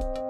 thank you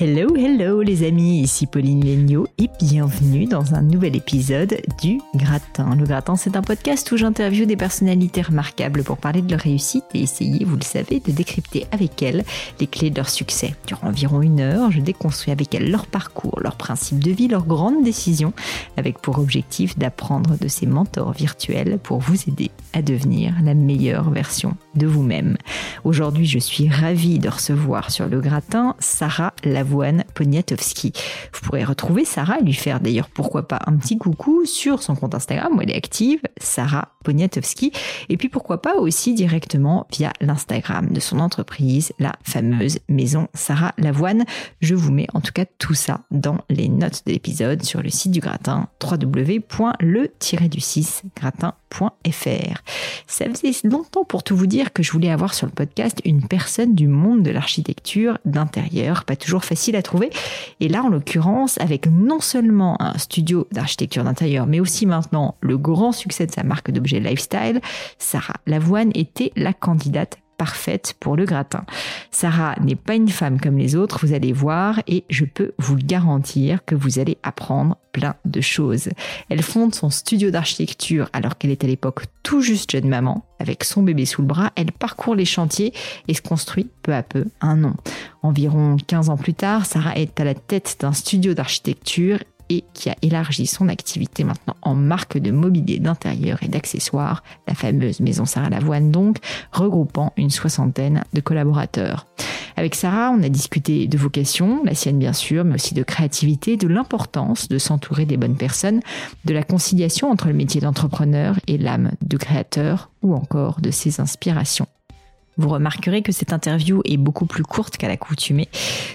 Hello, hello les amis, ici Pauline Legnaud et bienvenue dans un nouvel épisode du Gratin. Le Gratin, c'est un podcast où j'interviewe des personnalités remarquables pour parler de leur réussite et essayer, vous le savez, de décrypter avec elles les clés de leur succès. Durant environ une heure, je déconstruis avec elles leur parcours, leurs principes de vie, leurs grandes décisions, avec pour objectif d'apprendre de ces mentors virtuels pour vous aider à devenir la meilleure version de vous-même. Aujourd'hui, je suis ravie de recevoir sur le Gratin Sarah Lavoie Poniatowski. Vous pourrez retrouver Sarah et lui faire d'ailleurs pourquoi pas un petit coucou sur son compte Instagram où elle est active, Sarah Poniatowski. Et puis pourquoi pas aussi directement via l'Instagram de son entreprise, la fameuse maison Sarah Lavoine. Je vous mets en tout cas tout ça dans les notes de l'épisode sur le site du gratin www.le-du6gratin.fr. Ça faisait longtemps pour tout vous dire que je voulais avoir sur le podcast une personne du monde de l'architecture d'intérieur, pas toujours facile à trouver. Et là, en l'occurrence, avec non seulement un studio d'architecture d'intérieur, mais aussi maintenant le grand succès de sa marque d'objets lifestyle, Sarah Lavoine était la candidate parfaite pour le gratin. Sarah n'est pas une femme comme les autres, vous allez voir, et je peux vous garantir que vous allez apprendre plein de choses. Elle fonde son studio d'architecture alors qu'elle est à l'époque tout juste jeune maman, avec son bébé sous le bras, elle parcourt les chantiers et se construit peu à peu un nom. Environ 15 ans plus tard, Sarah est à la tête d'un studio d'architecture et qui a élargi son activité maintenant en marque de mobilier d'intérieur et d'accessoires, la fameuse maison Sarah Lavoine donc, regroupant une soixantaine de collaborateurs. Avec Sarah, on a discuté de vocation, la sienne bien sûr, mais aussi de créativité, de l'importance de s'entourer des bonnes personnes, de la conciliation entre le métier d'entrepreneur et l'âme de créateur, ou encore de ses inspirations. Vous remarquerez que cette interview est beaucoup plus courte qu'à l'accoutumée.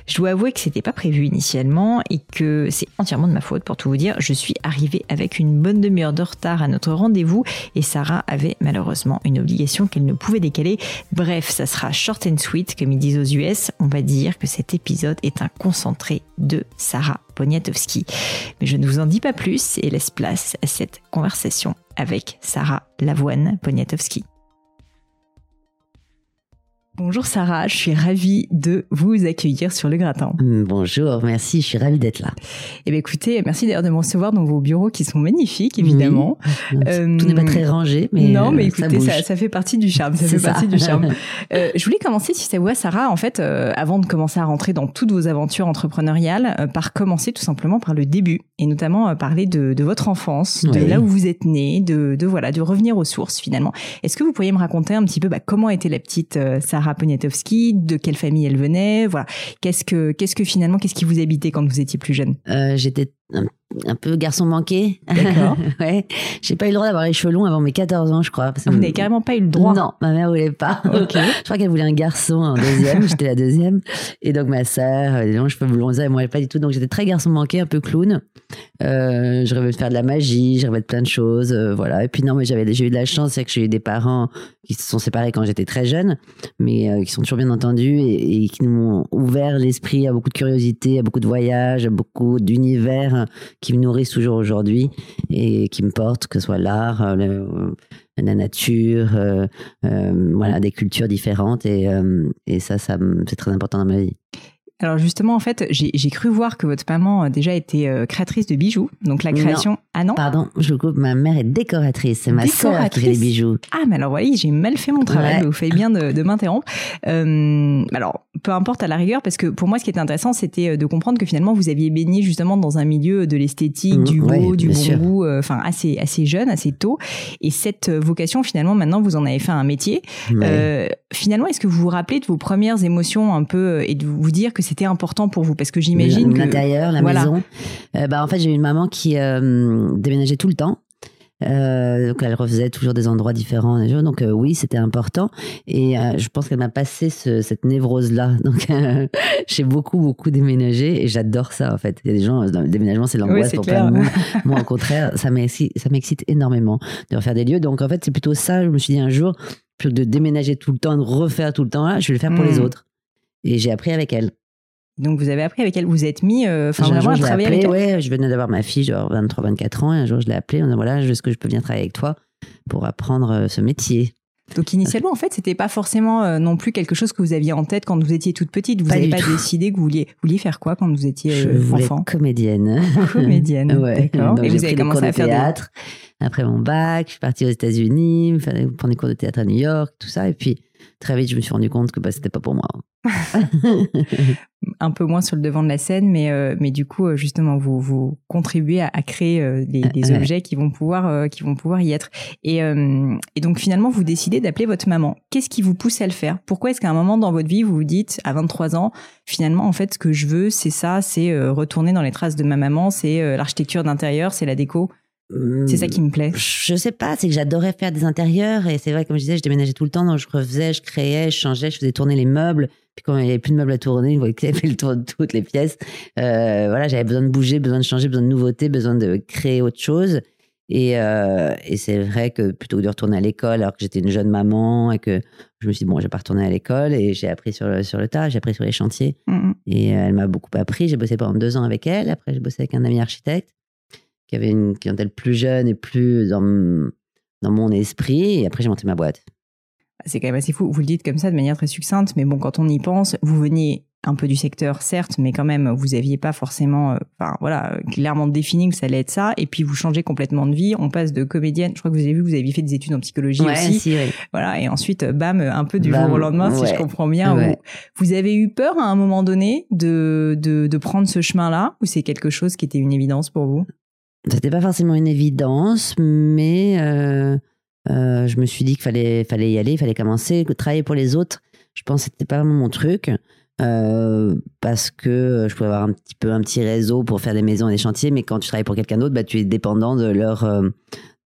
Je dois avouer que c'était pas prévu initialement et que c'est entièrement de ma faute pour tout vous dire. Je suis arrivée avec une bonne demi-heure de retard à notre rendez-vous et Sarah avait malheureusement une obligation qu'elle ne pouvait décaler. Bref, ça sera short and sweet comme ils disent aux US. On va dire que cet épisode est un concentré de Sarah Poniatowski. Mais je ne vous en dis pas plus et laisse place à cette conversation avec Sarah Lavoine Poniatowski. Bonjour Sarah, je suis ravie de vous accueillir sur le gratin. Mm, bonjour, merci, je suis ravie d'être là. Eh bien écoutez, merci d'ailleurs de me recevoir dans vos bureaux qui sont magnifiques évidemment. Euh, Tout n'est pas très rangé, mais non, mais euh, écoutez, ça, ça, fait partie du charme. Ça fait partie du charme. euh, je voulais commencer, si ça vous va, Sarah, en fait, euh, avant de commencer à rentrer dans toutes vos aventures entrepreneuriales, euh, par commencer tout simplement par le début et notamment parler de, de, votre enfance, de là où vous êtes né, de, de, voilà, de revenir aux sources finalement. Est-ce que vous pourriez me raconter un petit peu bah, comment était la petite Sarah? Poniatowski, de quelle famille elle venait, voilà. Qu'est-ce que, qu'est-ce que finalement, qu'est-ce qui vous habitait quand vous étiez plus jeune? Euh, J'étais un, peu garçon manqué. D'accord. ouais. J'ai pas eu le droit d'avoir les cheveux longs avant mes 14 ans, je crois. vous n'avez carrément pas eu le droit Non, ma mère voulait pas. Je crois qu'elle voulait un garçon en deuxième. j'étais la deuxième. Et donc ma sœur, les longs cheveux blonds, et moi pas du tout. Donc j'étais très garçon manqué, un peu clown. Euh, je rêvais de faire de la magie, je rêvais de plein de choses, euh, voilà. Et puis non, mais j'avais j'ai eu de la chance, c'est que j'ai eu des parents qui se sont séparés quand j'étais très jeune, mais euh, qui sont toujours bien entendus et, et qui nous ont ouvert l'esprit à beaucoup de curiosité, à beaucoup de voyages, à beaucoup d'univers qui me nourrissent toujours aujourd'hui et qui me portent, que ce soit l'art, euh, la nature, euh, voilà, des cultures différentes et, et ça, ça c'est très important dans ma vie. Alors justement, en fait, j'ai cru voir que votre maman a déjà été euh, créatrice de bijoux. Donc la création... Non. Ah non? Pardon, je coupe, ma mère est décoratrice. C'est ma sœur qui fait les bijoux. Ah, mais alors oui, j'ai mal fait mon travail. Ouais. Vous faites bien de, de m'interrompre. Euh, alors, peu importe à la rigueur, parce que pour moi, ce qui était intéressant, c'était euh, de comprendre que finalement, vous aviez baigné justement dans un milieu de l'esthétique, mmh, du beau, ouais, du bon goût, euh, enfin assez assez jeune, assez tôt. Et cette vocation, finalement, maintenant, vous en avez fait un métier. Ouais. finalement, est-ce que vous vous rappelez de vos premières émotions un peu et de vous dire que c'était important pour vous Parce que j'imagine que l'intérieur, la voilà. maison. Euh, bah en fait, j'ai eu une maman qui euh, déménageait tout le temps. Euh, donc elle refaisait toujours des endroits différents. Donc euh, oui, c'était important. Et euh, je pense qu'elle m'a passé ce, cette névrose-là. Donc j'ai beaucoup, beaucoup déménagé et j'adore ça en fait. Il y a des gens, le déménagement c'est l'angoisse oui, pour clair. plein de monde. Moi au contraire, ça m'excite, ça m'excite énormément de refaire des lieux. Donc en fait c'est plutôt ça. Je me suis dit un jour, plutôt que de déménager tout le temps, de refaire tout le temps là, je vais le faire pour les autres. Et j'ai appris avec elle. Donc vous avez appris avec elle, vous êtes mis, euh, enfin Un vraiment jour, je travailler avec elle. ouais, je venais d'avoir ma fille, genre 23, 24 ans, et un jour je l'ai appelée, a dit voilà, est-ce que je peux venir travailler avec toi pour apprendre euh, ce métier Donc initialement, en fait, c'était pas forcément euh, non plus quelque chose que vous aviez en tête quand vous étiez toute petite. Vous n'avez pas décidé que vous vouliez, vous vouliez faire quoi quand vous étiez Je euh, voulais enfant? comédienne. Comédienne, ouais. d'accord. Donc Et j'ai vous avez commencé cours à de faire des- théâtre. Après mon bac, je suis partie aux États-Unis, prendre des cours de théâtre à New York, tout ça. Et puis très vite, je me suis rendu compte que bah, c'était pas pour moi. un peu moins sur le devant de la scène, mais euh, mais du coup euh, justement vous vous contribuez à, à créer euh, des, des Ouais. objets qui vont pouvoir euh, qui vont pouvoir y être. Et et donc finalement vous décidez d'appeler votre maman. Qu'est-ce qui vous pousse à le faire? Pourquoi est-ce qu'à un moment dans votre vie vous vous dites à 23 ans finalement en fait ce que je veux c'est ça, c'est retourner dans les traces de ma maman, c'est l'architecture d'intérieur, c'est la déco, c'est ça qui me plaît. Je sais pas, c'est que j'adorais faire des intérieurs et c'est vrai, comme je disais, je déménageais tout le temps, donc je refaisais, je créais, je changeais, je faisais tourner les meubles. Puis quand il n'y avait plus de meubles à tourner, une fois que j'avais fait le tour de toutes les pièces, euh, voilà, j'avais besoin de bouger, besoin de changer, besoin de nouveautés, besoin de créer autre chose. Et, euh, et c'est vrai que plutôt que de retourner à l'école, alors que j'étais une jeune maman et que je me suis dit, bon, je vais pas retourner à l'école et j'ai appris sur le, sur le tas, j'ai appris sur les chantiers. Mm, Et euh, elle m'a beaucoup appris. J'ai bossé pendant deux ans avec elle. Après, j'ai bossé avec un ami architecte qui avait une clientèle plus jeune et plus dans, dans mon esprit. Et après, j'ai monté ma boîte. C'est quand même assez fou. Vous le dites comme ça de manière très succincte, mais bon, quand on y pense, vous veniez un peu du secteur, certes, mais quand même, vous aviez pas forcément, euh, enfin voilà, clairement défini que ça allait être ça. Et puis vous changez complètement de vie. On passe de comédienne. Je crois que vous avez vu que vous aviez fait des études en psychologie aussi. si. Voilà. Et ensuite, euh, bam, un peu du Bam, jour au lendemain, si je comprends bien. Ouais. Vous, vous avez eu peur à un moment donné de, de, de prendre ce chemin-là, ou c'est quelque chose qui était une évidence pour vous? C'était pas forcément une évidence, mais euh, euh, je me suis dit qu'il fallait, fallait y aller, il fallait commencer. Travailler pour les autres, je pense que c'était pas vraiment mon truc. euh, parce que je pouvais avoir un petit peu un petit réseau pour faire des maisons et des chantiers, mais quand tu travailles pour quelqu'un d'autre, bah, tu es dépendant de leur,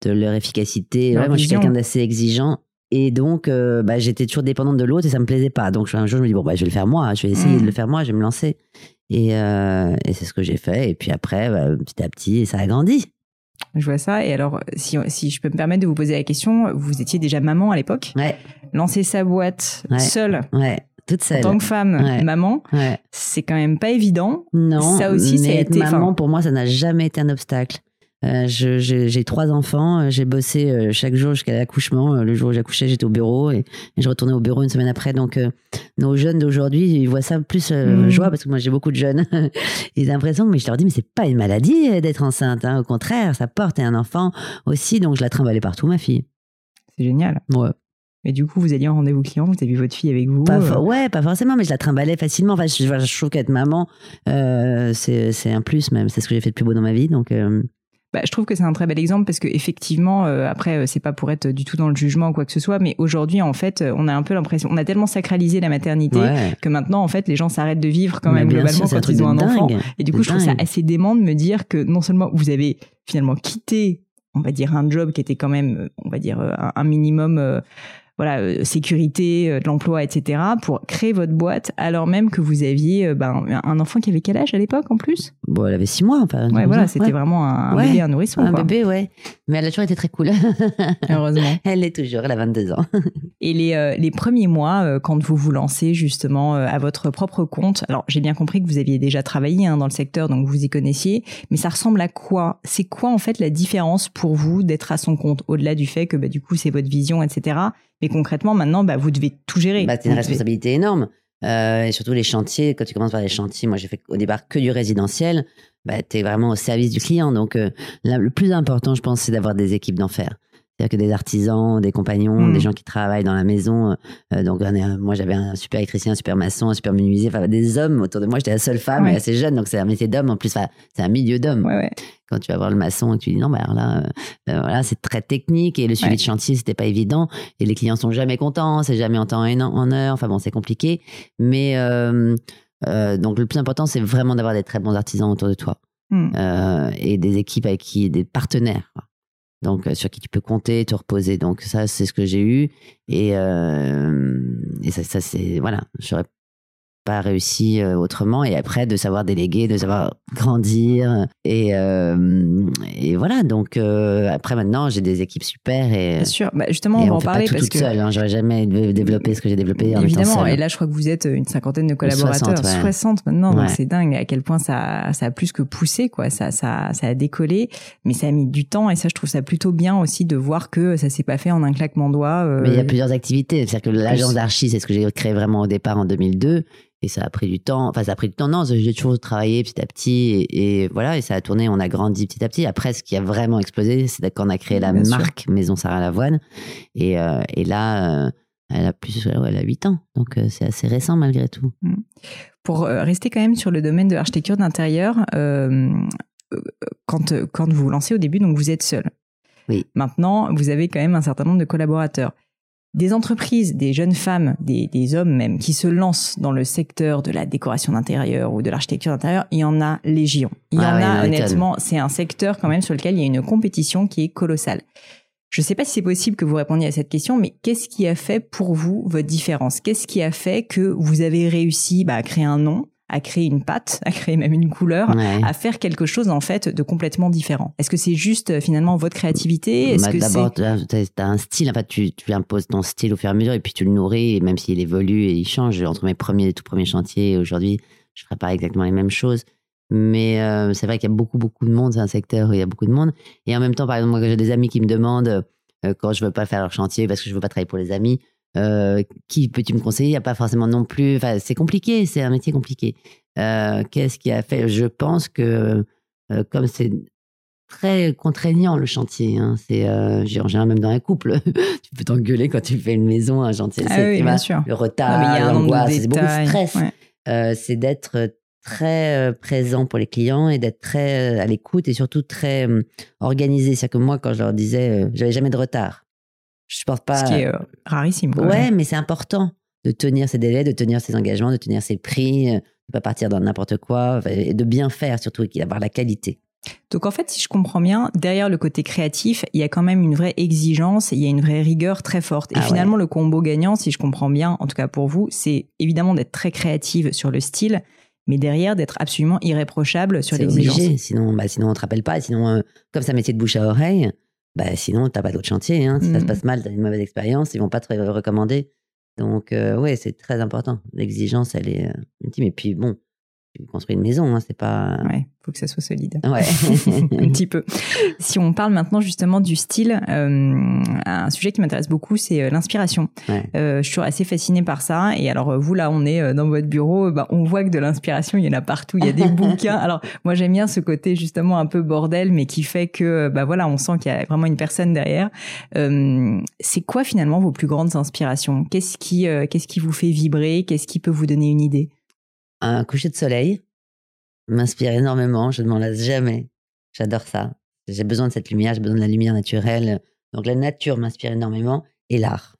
de leur efficacité. Leur Ouais, moi, je suis quelqu'un d'assez exigeant. Et donc, euh, bah, j'étais toujours dépendante de l'autre et ça me plaisait pas. Donc, un jour, je me dis, bon, bah, je vais le faire moi. Je vais essayer de le faire moi. Je vais me lancer. Et, euh, et c'est ce que j'ai fait. Et puis après, bah, petit à petit, ça a grandi. Je vois ça. Et alors, si, si je peux me permettre de vous poser la question, vous étiez déjà maman à l'époque? Ouais, Lancer sa boîte Ouais. seule, ouais, toute en seule. tant que femme, Ouais. maman, Ouais. c'est quand même pas évident. Non, Ça aussi, ça mais a être été- maman, enfin- pour moi, ça n'a jamais été un obstacle. Euh, j'ai trois enfants, euh, j'ai bossé euh, chaque jour jusqu'à l'accouchement. Euh, Le jour où j'accouchais, j'étais au bureau et, et je retournais au bureau une semaine après. Donc, euh, nos jeunes d'aujourd'hui, ils voient ça plus euh, Mm. joie parce que moi, j'ai beaucoup de jeunes. ils ont l'impression, mais je leur dis, mais c'est pas une maladie d'être enceinte. hein. Au contraire, ça porte et un enfant aussi. Donc, je la trimballais partout, ma fille. C'est génial. Ouais. Et du coup, vous alliez en rendez-vous client, vous avez vu votre fille avec vous. Pas euh, ouais, pas forcément, mais je la trimballais facilement. Enfin, je, je trouve qu'être maman, euh, c'est c'est un plus même. C'est ce que j'ai fait de plus beau dans ma vie. Donc, euh, bah, je trouve que c'est un très bel exemple parce que effectivement, euh, après, euh, c'est pas pour être du tout dans le jugement ou quoi que ce soit, mais aujourd'hui, en fait, euh, on a un peu l'impression, on a tellement sacralisé la maternité ouais. que maintenant, en fait, les gens s'arrêtent de vivre quand Mais même globalement sûr, quand ils ont un enfant. Et du coup, je trouve ça assez dément de me dire que non seulement vous avez finalement quitté, on va dire, un job qui était quand même, on va dire, un, un minimum, euh, voilà, euh, sécurité euh, de l'emploi, etc., pour créer votre boîte, alors même que vous aviez euh, ben, un enfant qui avait quel âge à l'époque en plus? Bon, elle avait six mois, enfin. Ouais, voilà, c'était ouais. vraiment un, un Ouais. bébé, un nourrisson, Un quoi. bébé, ouais. Mais elle a toujours été très cool. Heureusement. elle l'est toujours, elle a 22 ans. Et les, euh, les premiers mois, euh, quand vous vous lancez justement euh, à votre propre compte, alors j'ai bien compris que vous aviez déjà travaillé hein, dans le secteur, donc vous y connaissiez, mais ça ressemble à quoi? C'est quoi en fait la différence pour vous d'être à son compte, au-delà du fait que bah, du coup c'est votre vision, etc. Mais concrètement, maintenant, bah, vous devez tout gérer. Bah, c'est une Vous devez- responsabilité énorme. Euh, et surtout les chantiers, quand tu commences par les chantiers, moi j'ai fait au départ que du résidentiel, bah, tu es vraiment au service du client. Donc euh, là, le plus important, je pense, c'est d'avoir des équipes d'enfer. C'est-à-dire que des artisans, des compagnons, des gens qui travaillent dans la maison. euh, donc est un- moi j'avais un super électricien, un super maçon, un super menuisier, enfin des hommes autour de moi. J'étais la seule femme Ouais. et assez jeune, donc c'est un métier d'homme. En plus, enfin, c'est un milieu d'hommes. Ouais, ouais. quand tu vas voir le maçon et que tu dis non, bah alors là, euh, euh, voilà, c'est très technique et le suivi de chantier, c'était pas évident et les clients sont jamais contents, c'est jamais en temps et en heure. Enfin bon, c'est compliqué. Mais euh, euh, donc le plus important, c'est vraiment d'avoir des très bons artisans autour de toi Hmm. euh, et des équipes avec qui, des partenaires. Donc euh, sur qui tu peux compter, te reposer. Donc ça, c'est ce que j'ai eu et euh, et ça, ça c'est voilà, j'aurais pas réussi euh, autrement. Et après, de savoir déléguer, de savoir grandir. Et, euh, et voilà. Donc, euh, après, maintenant, j'ai des équipes super. Et, Bien sûr. Bah, justement, on va en parler pas tout parce toute que. seule. hein. J'aurais jamais dé- développé ce que j'ai développé en Évidemment, et là je crois que vous êtes une cinquantaine de collaborateurs, 60, ouais. 60 maintenant, donc c'est dingue à quel point ça, ça a plus que poussé, quoi. Ça, ça, ça a décollé, mais ça a mis du temps et ça je trouve ça plutôt bien aussi de voir que ça s'est pas fait en un claquement de doigts. euh, Mais il y a plusieurs activités. C'est-à-dire que l'agence d'archi, c'est ce que j'ai créé vraiment au départ en 2002. Et ça a pris du temps. Enfin, ça a pris du temps. Non, j'ai toujours travaillé petit à petit. Et, et voilà, et ça a tourné. On a grandi petit à petit. Après, ce qui a vraiment explosé, c'est quand on a créé la Bien sûr. marque Maison Sarah Lavoine. Et, euh, et là, euh, elle a plus, elle a 8 ans. Donc, euh, c'est assez récent malgré tout. Pour euh, rester quand même sur le domaine de l'architecture d'intérieur, quand, quand vous vous lancez au début, donc vous êtes seul. Oui. Maintenant, vous avez quand même un certain nombre de collaborateurs. Des entreprises, des jeunes femmes, des, des hommes même, qui se lancent dans le secteur de la décoration d'intérieur ou de l'architecture d'intérieur, il y en a légion. Il y Ah en ouais, a, il y en a honnêtement, c'est un secteur quand même sur lequel il y a une compétition qui est colossale. Je ne sais pas si c'est possible que vous répondiez à cette question, mais qu'est-ce qui a fait pour vous votre différence? Qu'est-ce qui a fait que vous avez réussi bah, à créer un nom, à créer une patte, à créer même une couleur, Ouais. à faire quelque chose en fait de complètement différent Est-ce que c'est juste euh, finalement votre créativité? Est-ce Bah, que D'abord, c'est tu as, un style. En fait, tu, tu imposes ton style au fur et à mesure et puis tu le nourris, et même s'il évolue et il change. Entre mes premiers et tout premiers chantiers et aujourd'hui, je ferai pas exactement les mêmes choses. Mais euh, c'est vrai qu'il y a beaucoup, beaucoup de monde. C'est un secteur où il y a beaucoup de monde. Et en même temps, par exemple, moi, j'ai des amis qui me demandent, euh, quand je veux pas faire leur chantier parce que je veux pas travailler pour les amis, euh, qui peux-tu me conseiller? Il n'y a pas forcément non plus. Enfin, c'est compliqué. C'est un métier compliqué. Euh, Qu'est-ce qui a fait? Je pense que euh, comme c'est très contraignant le chantier. Hein. C'est j'ai- en général même dans un couple, tu peux t'engueuler quand tu fais une maison, un chantier. Ah c'est oui, bien vois, sûr. Le retard, l'angoisse, c'est beaucoup de stress. Ouais. C'est d'être très présent pour les clients et d'être très à l'écoute et surtout très euh, organisé. C'est-à-dire que moi, quand je leur disais, j'avais jamais de retard. Je supporte pas. Ce qui est euh, rarissime. quoi. Ouais, mais c'est important de tenir ses délais, de tenir ses engagements, de tenir ses prix, euh, de pas partir dans n'importe quoi, et de bien faire surtout, et d'avoir la qualité. Donc en fait, si je comprends bien, derrière le côté créatif, il y a quand même une vraie exigence, il y a une vraie rigueur très forte. Et Ah finalement, le combo gagnant, si je comprends bien, en tout cas pour vous, c'est évidemment d'être très créative sur le style, mais derrière d'être absolument irréprochable sur l'exigence. sinon, bah, sinon on te rappelle pas. Sinon, euh, comme un métier de bouche à oreille, bah, sinon t'as pas d'autre chantier. Hein. Si ça se Mhm. passe mal, t'as une mauvaise expérience, ils vont pas te re- recommander. Donc euh, ouais, c'est très important. L'exigence, elle est euh, ultime. Et puis bon, tu construis une maison, hein, c'est pas. Ouais, faut que ça soit solide. Ouais. un petit peu. Si on parle maintenant justement du style, euh, un sujet qui m'intéresse beaucoup, c'est euh, l'inspiration. Ouais. Euh, je suis toujours assez fascinée par ça. Et alors vous là, on est dans votre bureau, bah, on voit que de l'inspiration, il y en a partout. Il y a des bouquins. Alors moi j'aime bien ce côté justement un peu bordel, mais qui fait que bah voilà, on sent qu'il y a vraiment une personne derrière. Euh, c'est quoi finalement vos plus grandes inspirations? Qu'est-ce qui, qu'est-ce qui vous fait vibrer? Qu'est-ce qui peut vous donner une idée? Un coucher de soleil m'inspire énormément. Je ne m'en lasse jamais. J'adore ça. J'ai besoin de cette lumière. J'ai besoin de la lumière naturelle. Donc la nature m'inspire énormément et l'art.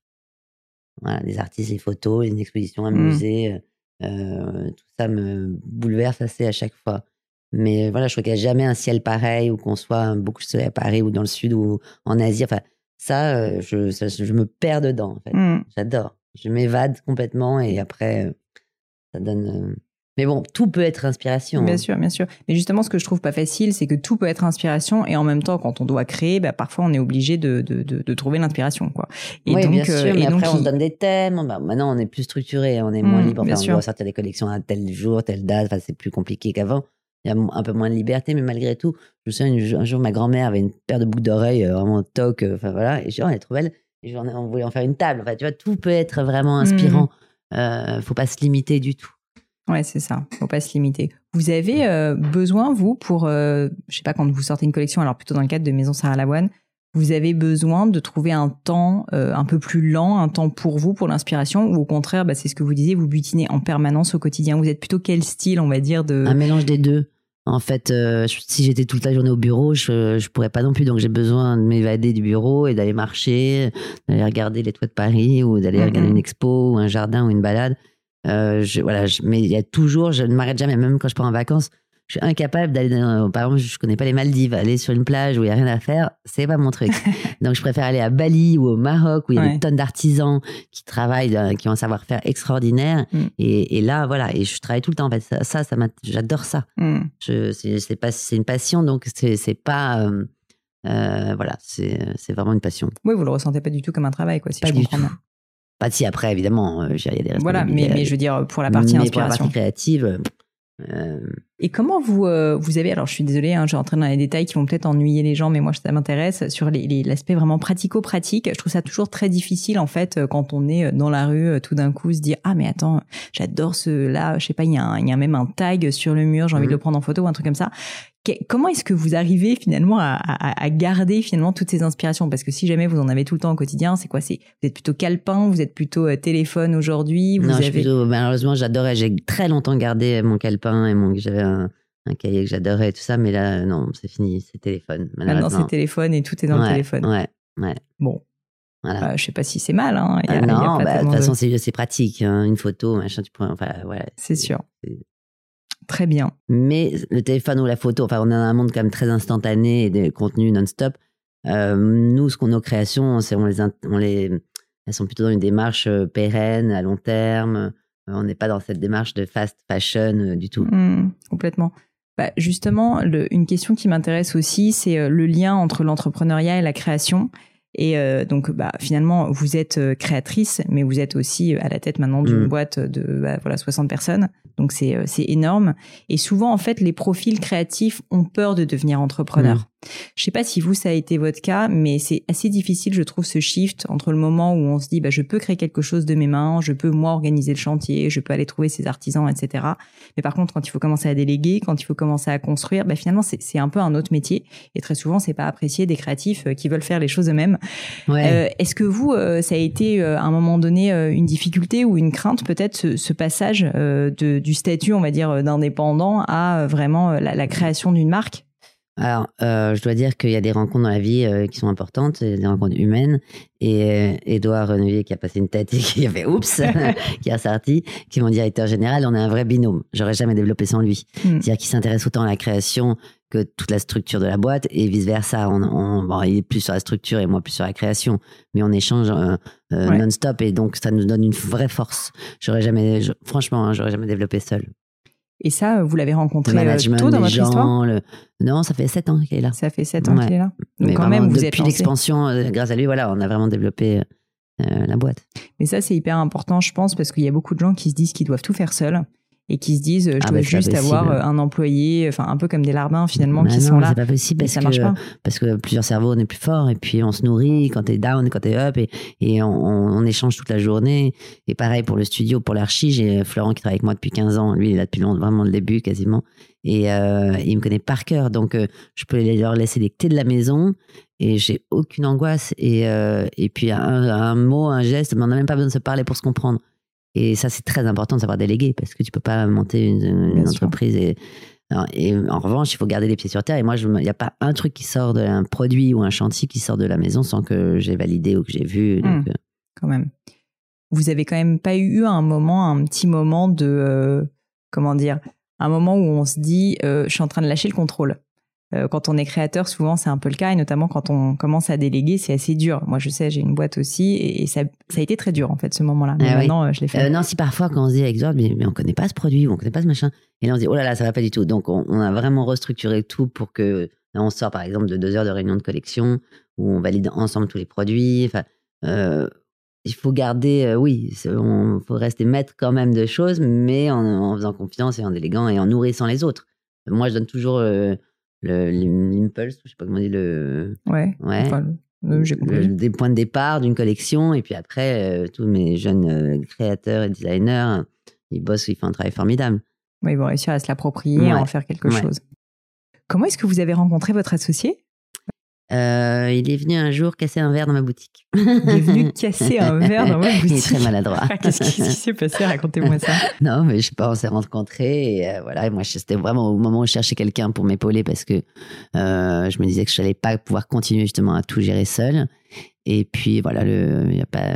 Voilà, les artistes, les photos, une exposition, un Mm. musée, euh, tout ça me bouleverse assez à chaque fois. Mais voilà, je crois qu'il n'y a jamais un ciel pareil ou qu'on soit un beaucoup de soleil à Paris ou dans le sud ou en Asie. Enfin, ça, euh, je, ça, je me perds dedans. En fait. Hmm. J'adore. Je m'évade complètement et après, euh, ça donne. Mais bon, tout peut être inspiration. Bien hein. sûr, bien sûr. Mais justement, ce que je trouve pas facile, c'est que tout peut être inspiration et en même temps, quand on doit créer, bah, parfois on est obligé de, de, de, de trouver l'inspiration, quoi. Et oui, donc, bien euh, sûr, mais et donc, après, on se donne des thèmes. Bah, maintenant, on est plus structuré, on est moins Mm, libre. Enfin, on sûr. doit sortir des collections à tel jour, telle date. Enfin, c'est plus compliqué qu'avant. Il y a un peu moins de liberté, mais malgré tout, je me souviens, un jour, ma grand-mère avait une paire de boucles d'oreilles euh, vraiment toc. euh, Enfin, voilà. Et je dis, oh, elle est trop belle. Et ai- on voulait en faire une table. Enfin, tu vois, tout peut être vraiment inspirant. Mm. Euh, faut pas se limiter du tout. Ouais, c'est ça. Faut pas se limiter. Vous avez euh, besoin, vous, pour, euh, je sais pas, quand vous sortez une collection, alors plutôt dans le cadre de Maison Sarah Lavoine, vous avez besoin de trouver un temps euh, un peu plus lent, un temps pour vous, pour l'inspiration, ou au contraire, bah, c'est ce que vous disiez, vous butinez en permanence au quotidien. Vous êtes plutôt quel style, on va dire, de... Un mélange des deux. En fait, euh, si j'étais toute la journée au bureau, je, je pourrais pas non plus. Donc, j'ai besoin de m'évader du bureau et d'aller marcher, d'aller regarder les toits de Paris ou d'aller Mhm. regarder une expo ou un jardin ou une balade. Euh, je, voilà, je- mais il y a toujours, je ne m'arrête jamais, même quand je pars en vacances, je suis incapable d'aller dans, par exemple, je connais pas les Maldives, aller sur une plage où il y a rien à faire, c'est pas mon truc. Donc je préfère aller à Bali ou au Maroc où il y a des tonnes d'artisans qui travaillent, euh, qui ont un savoir-faire extraordinaire. Mm. Et, et, là, voilà, et je travaille tout le temps. En fait, ça, ça, j'adore ça. Mm. Je, c'est, pas, c'est une passion, donc c'est, pas. Euh, euh, voilà, c'est, vraiment une passion. Oui, vous le ressentez pas du tout comme un travail, quoi, si pas je comprends Bien. Pas si après, évidemment, il y a des Voilà, mais, mais je veux dire, pour la partie inspiration. Pour la partie créative, euh, et comment vous euh, vous avez alors je suis désolée, hein, je vais rentrer dans les détails qui vont peut-être ennuyer les gens, mais moi ça m'intéresse sur l'aspect vraiment pratico-pratique. Je trouve ça toujours très difficile en fait euh, quand on est dans la rue, tout d'un coup se dire ah mais attends j'adore ce là, je sais pas il y, a il y a même un tag sur le mur, j'ai envie de le mmh. prendre en photo ou un truc comme ça comment est-ce que vous arrivez finalement à, garder finalement toutes ces inspirations? Parce que si jamais vous en avez tout le temps au quotidien, c'est quoi? C'est vous êtes plutôt calepin, vous êtes plutôt euh, téléphone aujourd'hui Non, plutôt, malheureusement, j'adorais. J'ai très longtemps gardé mon calepin et mon j'avais un, cahier que j'adorais et tout ça, mais là non, c'est fini, c'est téléphone. Maintenant, c'est téléphone et tout est dans le téléphone. Ouais, ouais. Bon. Voilà. Bah, je sais pas si c'est mal. Hein. Euh, non, bah, de toute façon, c'est pratique. Hein. Une photo, machin, tu pourrais. Enfin, ouais. C'est sûr. Très bien. Mais le téléphone ou la photo, enfin, on a un monde quand même très instantané et des contenus non-stop. Euh, nous, ce qu'on nos créations, c'est on les, on les, elles sont plutôt dans une démarche euh, pérenne, à long terme. Euh, on n'est pas dans cette démarche de fast fashion du tout. Mmh, complètement. Bah, justement, le, une question qui m'intéresse aussi, c'est le lien entre l'entrepreneuriat et la création. Et euh, donc, bah, finalement, vous êtes créatrice, mais vous êtes aussi à la tête maintenant d'une mmh. boîte de bah, voilà 60 personnes. Donc c'est c'est énorme. Et souvent, en fait, les profils créatifs ont peur de devenir entrepreneurs. Mmh. Je sais pas si vous ça a été votre cas, mais c'est assez difficile, je trouve, ce shift entre le moment où on se dit, bah, je peux créer quelque chose de mes mains, je peux moi organiser le chantier, je peux aller trouver ces artisans, etc. Mais par contre, quand il faut commencer à déléguer, quand il faut commencer à construire, bah, finalement, c'est un peu un autre métier. Et très souvent, c'est pas apprécié des créatifs euh, qui veulent faire les choses eux-mêmes. Euh, Est-ce que vous, euh, ça a été euh, à un moment donné une difficulté ou une crainte, peut-être, ce, ce, passage de, du statut, on va dire, d'indépendant à vraiment la, la création d'une marque? Alors, euh, je dois dire qu'il y a des rencontres dans la vie euh, qui sont importantes, des rencontres humaines. Et euh, Edouard Renevier, qui a passé une tête et qui a fait oups, qui a sorti, qui est mon directeur général, on est un vrai binôme. J'aurais jamais développé sans lui. Hmm. C'est-à-dire qu'il s'intéresse autant à la création que toute la structure de la boîte et vice versa. On, on bon, il est plus sur la structure et moi plus sur la création, mais on échange euh, euh non-stop et donc ça nous donne une vraie force. J'aurais jamais, franchement, hein, j'aurais jamais développé seul. Et ça, vous l'avez rencontré euh, tôt dans votre histoire? Non, ça fait sept ans qu'il est là. Ça fait sept ans qu'il est là. Donc quand même, vous depuis l'expansion, euh, grâce à lui, voilà, on a vraiment développé euh, la boîte. Mais ça, c'est hyper important, je pense, parce qu'il y a beaucoup de gens qui se disent qu'ils doivent tout faire seuls et qui se disent je ah dois bah, juste avoir euh, un employé enfin un peu comme des larbins finalement bah qui sont là. c'est pas possible parce ça marche pas. parce que plusieurs cerveaux on est plus fort et puis on se nourrit quand t'es down quand t'es up et, et on, on, échange toute la journée. Et pareil pour le studio pour l'archi j'ai Florent qui travaille avec moi depuis 15 ans. Lui il est là depuis longtemps, vraiment le début quasiment. Et euh, il me connaît par cœur. Donc euh, je peux leur laisser les clés de la maison et j'ai aucune angoisse. Et, euh, et puis un, un, mot un geste mais on n'a même pas besoin de se parler pour se comprendre et ça, c'est très important de savoir déléguer parce que tu peux pas monter une, entreprise et, et en revanche, il faut garder les pieds sur terre. Et moi, il n'y a pas un truc qui sort d'un produit ou un chantier qui sort de la maison sans que j'ai validé ou que j'ai vu. Hmm. Euh. quand même. Vous avez quand même pas eu un moment, un petit moment de, euh, comment dire, un moment où on se dit, euh, je suis en train de lâcher le contrôle. Euh, quand on est créateur, souvent c'est un peu le cas, et notamment quand on commence à déléguer, c'est assez dur. Moi, je sais, j'ai une boîte aussi, et, ça, ça, a été très dur en fait ce moment-là. Mais ah maintenant, euh, je l'ai fait. Euh, non, si parfois quand on se dit avec mais, mais, on connaît pas ce produit, ou on connaît pas ce machin, et là on se dit oh là là, ça va pas du tout. Donc on, on a vraiment restructuré tout pour que là, on sort par exemple de deux heures de réunion de collection où on valide ensemble tous les produits. Enfin, euh, il faut garder, oui, il faut rester maître quand même de choses, mais en, en, faisant confiance et en déléguant et en nourrissant les autres. Moi, je donne toujours l'impulse, je sais pas comment dit le. Ouais. Ouais. des points de départ d'une collection et puis après euh, tous mes jeunes euh, créateurs et designers ils bossent ils font un travail formidable oui, ils vont réussir à se l'approprier à en faire quelque chose comment est-ce que vous avez rencontré votre associé? Euh, il est venu un jour casser un verre dans ma boutique. Il est venu casser un verre dans ma boutique. Il est très maladroit. Qu'est-ce qui s'est passé? Racontez-moi ça. Non, mais je sais pas, on s'est rencontrés et euh, voilà. Et moi, c'était vraiment au moment où je cherchais quelqu'un pour m'épauler parce que euh, je me disais que je n'allais pas pouvoir continuer justement à tout gérer seul. Et puis voilà, le, y a pas,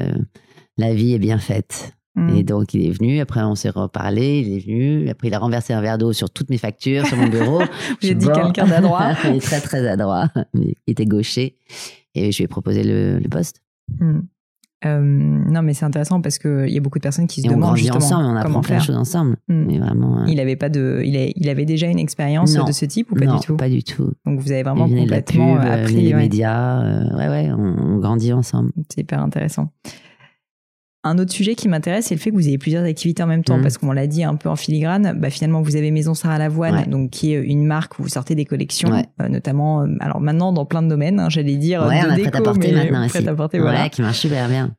la vie est bien faite. Mm. Et donc, il est venu. Après, on s'est reparlé. Il est venu. Après, il a renversé un verre d'eau sur toutes mes factures, sur mon bureau. J'ai dit quelqu'un d'adroit. il est très, très adroit. Il était gaucher. Et je lui ai proposé le, le poste. Mm. Euh, non, mais c'est intéressant parce qu'il y a beaucoup de personnes qui se Et on demandent grandit justement ensemble. On apprend plein de choses ensemble. Mm. Mais vraiment. euh, Il avait pas de, il, a- il avait déjà une expérience de ce type ou pas non, du tout? pas du tout. Donc vous avez vraiment venait de la pub, complètement euh, euh, appris. des ouais. médias. euh, ouais, ouais, on, on grandit ensemble. C'est hyper intéressant. Un autre sujet qui m'intéresse, c'est le fait que vous ayez plusieurs activités en même temps, Mhm. parce qu'on l'a dit un peu en filigrane. Bah, finalement, vous avez Maison Sarah Lavoine, Ouais. donc qui est une marque où vous sortez des collections, Ouais. euh, notamment, euh, alors maintenant dans plein de domaines, hein, j'allais dire Ouais, de on a déco, prêt-à-porter mais maintenant aussi. prêt-à-porter, Ouais, voilà. qui marche super bien.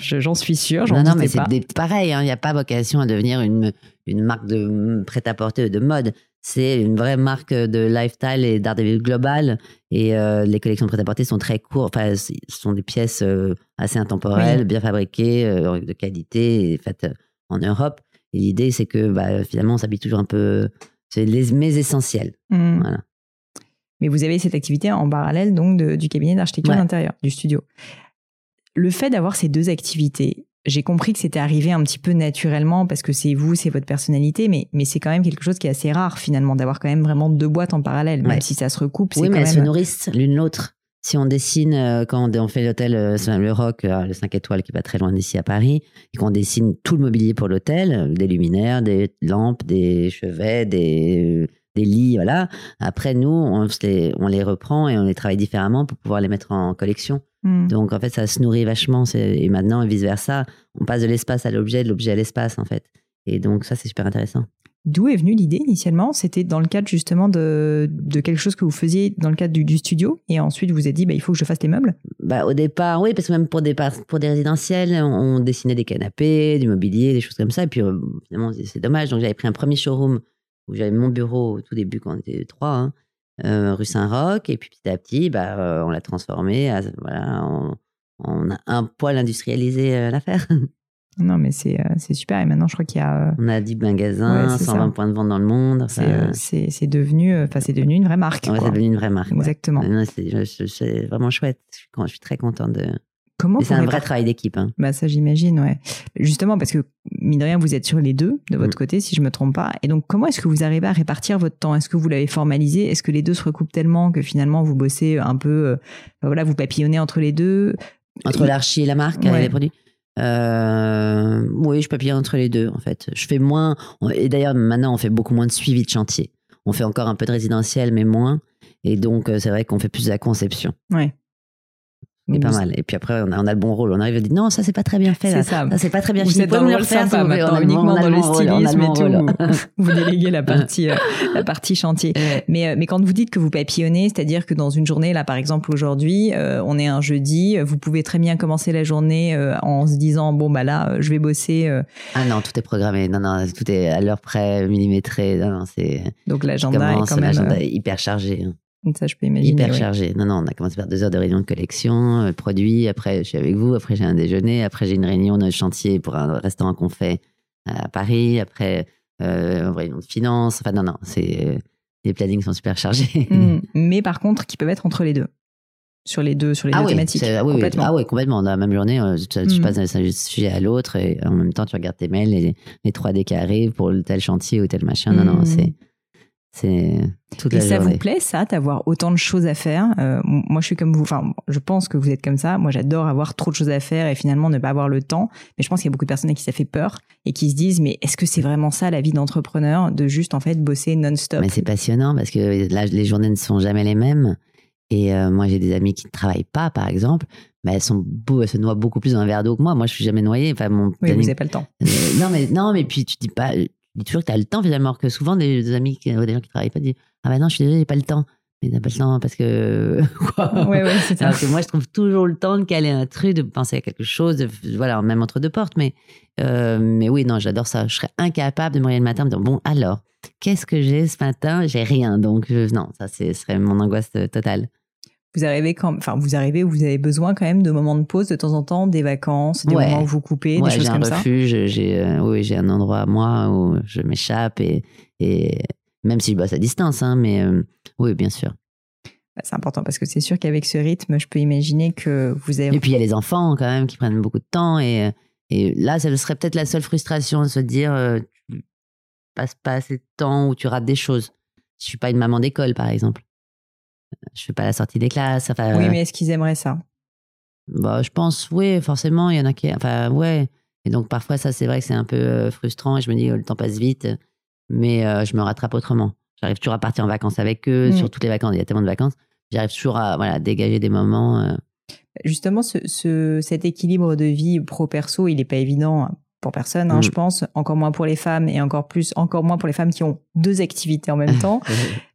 Je- j'en suis sûre, j'en Non, non, mais c'est pareil, hein, il n'y a pas vocation à devenir une, une marque de prêt-à-porter ou de mode. C'est une vraie marque de lifestyle et d'art de vie global. Et euh, les collections de prêt-à-porter sont très courtes. Enfin, ce sont des pièces euh, assez intemporelles, Oui. bien fabriquées, euh, de qualité, et faites en Europe. Et l'idée, c'est que bah, finalement, on s'habille toujours un peu. C'est les, mes essentiels. Voilà. Mais vous avez cette activité en parallèle donc de- du cabinet d'architecture Ouais. d'intérieur, du studio. Le fait d'avoir ces deux activités, j'ai compris que c'était arrivé un petit peu naturellement parce que c'est vous, c'est votre personnalité, mais, mais c'est quand même quelque chose qui est assez rare finalement d'avoir quand même vraiment deux boîtes en parallèle, même Ouais. si ça se recoupe. Oui, mais quand elles se même... nourrissent l'une l'autre. Si on dessine, euh, quand on fait l'hôtel, euh, le Rock, euh, le 5 étoiles qui est pas très loin d'ici à Paris, et qu'on dessine tout le mobilier pour l'hôtel, des luminaires, des lampes, des chevets, des, des lits, voilà. Après, nous, on, se les, on les reprend et on les travaille différemment pour pouvoir les mettre en collection. Hmm. Donc, en fait, ça se nourrit vachement. Et maintenant, vice-versa, on passe de l'espace à l'objet, de l'objet à l'espace, en fait. Et donc, ça, c'est super intéressant. D'où est venue l'idée initialement? C'était dans le cadre justement de, de quelque chose que vous faisiez dans le cadre du, du studio et ensuite vous vous êtes dit bah, il faut que je fasse les meubles? Bah, au départ, oui, parce que même pour des, pour des résidentiels, on, dessinait des canapés, du mobilier, des choses comme ça. Et puis, euh, finalement, c'est- c'est dommage. Donc, j'avais pris un premier showroom où j'avais mon bureau au tout début quand on était trois, hein, euh, rue Saint-Roch. Et puis, petit à petit, bah, euh, on l'a transformé. à- voilà, on, on a un poil industrialisé euh, l'affaire. Non mais c'est euh, c'est super et maintenant je crois qu'il y a... euh, on a 10 magasins, Ouais, c'est 120 ça. points de vente dans le monde. c'est Enfin, c'est- devenu, enfin c'est devenu une vraie marque. ouais, c'est devenu une vraie marque. Exactement. C'est vraiment chouette. Je je suis très contente de. Comment c'est un vrai travail d'équipe. hein. Bah ça j'imagine, ouais. Justement parce que mine de rien vous êtes sur les deux de votre Mm. côté si je me trompe pas. Et donc comment est-ce que vous arrivez à répartir votre temps? Est-ce que vous l'avez formalisé? Est-ce que les deux se recoupent tellement que finalement vous bossez un peu, euh, bah voilà, vous papillonnez entre les deux? Entre l'archi et la marque Ouais. et les produits? Euh, Oui, je papillonne entre les deux, en fait. Je fais moins. Et d'ailleurs, maintenant, on fait beaucoup moins de suivi de chantier. On fait encore un peu de résidentiel, mais moins. Et donc, euh, c'est vrai qu'on fait plus de la conception. Ouais. Donc, pas mal. Et puis après, on a, on a le bon rôle. On arrive on dit non, ça, c'est pas très bien fait. C'est Là. ça. Ça, c'est pas très bien Vous êtes le rôle refaire, sympa maintenant, On uniquement on dans le rôle, stylisme et tout. vous déléguez la partie, euh, la partie chantier. Ouais. Mais, euh, mais quand vous dites que vous papillonnez, c'est-à-dire que dans une journée, là par exemple aujourd'hui, euh, on est un jeudi, vous pouvez très bien commencer la journée euh, en se disant bon bah là, je vais bosser. Ah non, tout est programmé. Non, non, tout est à l'heure près, millimétré. Non, non, c'est. donc l'agenda est quand même. est hyper chargé. Ça je peux imaginer. Hyper oui. chargé. Non, non, on a commencé par deux heures de réunion de collection, euh, produits. Après, je suis avec vous. Après, j'ai un déjeuner. Après, j'ai une réunion de chantier pour un restaurant qu'on fait à Paris. Après, euh, une réunion de finance. Enfin, non, non, c'est, euh, les plannings sont super chargés. Mm. Mais par contre, qui peuvent être entre les deux, sur les deux, sur les Ah deux oui, thématiques. ah oui, oui. complètement. ah oui, complètement. Dans la même journée, euh, tu, tu Mm. passes d'un sujet à l'autre et en même temps, tu regardes tes mails, les, les 3D qui arrivent pour tel chantier ou tel machin. Non, non, Mm. c'est, c'est toute Et la ça journée. vous plaît, ça, d'avoir autant de choses à faire? Euh, Moi, je suis comme vous. Enfin, je pense que vous êtes comme ça. Moi, j'adore avoir trop de choses à faire et finalement ne pas avoir le temps. Mais je pense qu'il y a beaucoup de personnes à qui ça fait peur et qui se disent mais est-ce que c'est vraiment ça la vie d'entrepreneur de juste en fait bosser non-stop? Mais c'est passionnant parce que là, les journées ne sont jamais les mêmes. Et euh, moi, j'ai des amis qui ne travaillent pas, par exemple, mais elles, sont beau, elles se noient beaucoup plus dans un verre d'eau que moi. Moi, je suis jamais noyée. Enfin, mon Oui, planning- vous n'avez pas le temps. Euh, non, mais non, mais puis tu dis pas, dis toujours que tu as le temps finalement, que souvent des, des amis, qui- des gens qui travaillent pas disent ah bah non, je suis désolée, j'ai pas le temps. Mais t'as pas le temps parce que quoi Ouais, ouais, c'est ça. alors que moi, je trouve toujours le temps de caler un truc, de penser à quelque chose, de, voilà, même entre deux portes. Mais, euh, mais oui, non, j'adore ça. Je serais incapable de me réveiller le matin et me dire, bon, alors, qu'est-ce que j'ai ce matin? J'ai rien. Donc, je- non, ça, ce serait mon angoisse euh, totale. Vous arrivez quand, enfin, vous arrivez où vous avez besoin quand même de moments de pause de temps en temps, des vacances, des Ouais. moments où vous coupez, Ouais, des choses j'ai un comme ça. refuge, j'ai euh, oui, j'ai un endroit à moi où je m'échappe et, et même si je bosse à distance, hein, mais euh, oui, bien sûr. Bah, C'est important parce que c'est sûr qu'avec ce rythme, je peux imaginer que vous avez. Et puis il y a les enfants quand même qui prennent beaucoup de temps et, Et là, ça serait peut-être la seule frustration de se dire, euh, tu passes pas assez de temps ou tu rates des choses. Je suis pas une maman d'école, par exemple. Je fais pas la sortie des classes. Enfin, Oui, euh, mais est-ce qu'ils aimeraient ça? bah, je pense, oui, forcément, il y en a qui. Enfin, ouais. Et donc, parfois, ça, c'est vrai que c'est un peu euh, frustrant et je me dis, oh, le temps passe vite, mais euh, je me rattrape autrement. J'arrive toujours à partir en vacances avec eux, Mm. sur toutes les vacances, il y a tellement de vacances. J'arrive toujours à voilà, dégager des moments. euh, Justement, ce, ce- cet équilibre de vie pro-perso, il n'est pas évident pour personne, hein, Mm. je pense, encore moins pour les femmes et encore plus, encore moins pour les femmes qui ont deux activités en même temps,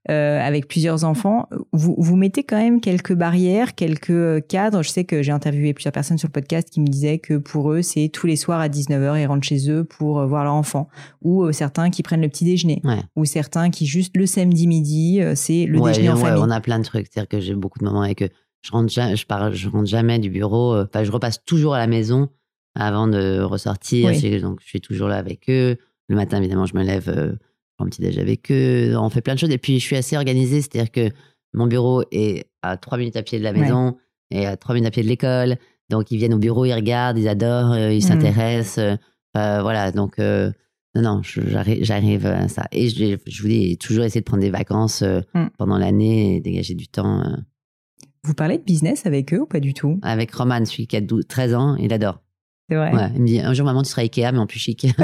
euh, avec plusieurs enfants. Vous, vous mettez quand même quelques barrières, quelques cadres. Je sais que j'ai interviewé plusieurs personnes sur le podcast qui me disaient que pour eux, c'est tous les soirs à 19h, ils rentrent chez eux pour euh, voir leur enfant. Ou euh, certains qui prennent le petit déjeuner. Ouais. Ou certains qui juste le samedi midi, euh, c'est le ouais, déjeuner en ouais, famille. on a plein de trucs. C'est-à-dire que j'ai beaucoup de moments avec eux. Je rentre, ja- je, pars, je rentre jamais du bureau. euh, Enfin, je repasse toujours à la maison avant de ressortir. Oui. Donc, je suis toujours là avec eux. Le matin, évidemment, je me lève, euh, prends un petit déj avec eux. On fait plein de choses. Et puis, je suis assez organisée. C'est-à-dire que mon bureau est à trois minutes à pied de la Ouais. maison et à trois minutes à pied de l'école. Donc, ils viennent au bureau, ils regardent, ils adorent, euh, ils Mhm. s'intéressent. euh, euh, voilà. Donc, euh, non, non, j'arrive à ça. Et je, je vous dis, toujours essayer de prendre des vacances euh, Mm. pendant l'année et dégager du temps. Vous parlez de business avec eux ou pas du tout? Avec Roman, celui qui a 12 13 ans, il adore. C'est vrai. Ouais, il me dit, un jour, maman, tu seras Ikea, mais en plus chic.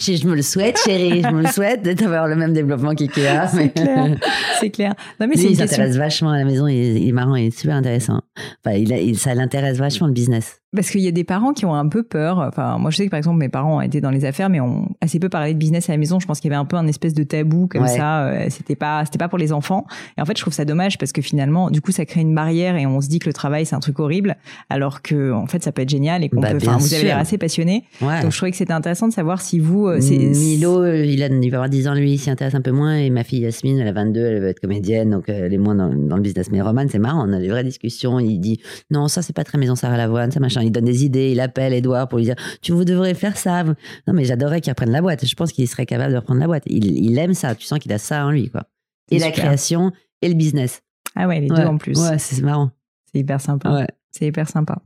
je, me le souhaite, chérie. Je me le souhaite d'avoir le même développement qu'Ikea. C'est mais- clair. C'est clair. Non, mais Lui, il s'intéresse vachement à la maison. Il est, il est marrant, il est super intéressant. Enfin, il a- il- ça l'intéresse vachement le business. Parce qu'il y a des parents qui ont un peu peur. Enfin, moi, je sais que par exemple, mes parents étaient dans les affaires, mais ont assez peu parlé de business à la maison. Je pense qu'il y avait un peu un espèce de tabou comme Ouais. ça. Euh, C'était pas, c'était pas pour les enfants. Et en fait, je trouve ça dommage parce que finalement, du coup, ça crée une barrière et on se dit que le travail c'est un truc horrible, alors que en fait, ça peut être génial et qu'on Bah, peut. Enfin, vous avez l'air assez passionné. Ouais. Donc, je trouvais que c'était intéressant de savoir si vous, euh, c'est Milo, euh, il, a, il va avoir 10 ans, lui, il s'y intéresse un peu moins. Et ma fille Yasmine, elle a 22, elle veut être comédienne, donc elle est moins dans, dans le business. Mais Roman, c'est marrant, on a des vraies discussions. Il dit Non, ça, c'est pas très maison Sarah Lavoine, ça machin. Il donne des idées, il appelle Edouard pour lui dire Tu vous devrez faire ça. Non, mais j'adorerais qu'il reprenne la boîte. Je pense qu'il serait capable de reprendre la boîte. Il, il aime ça, tu sens qu'il a ça en lui, quoi. Et la création et le business. Ah ouais, les Ouais. deux en plus. Ouais, c'est marrant. C'est hyper sympa. Ouais. C'est hyper sympa.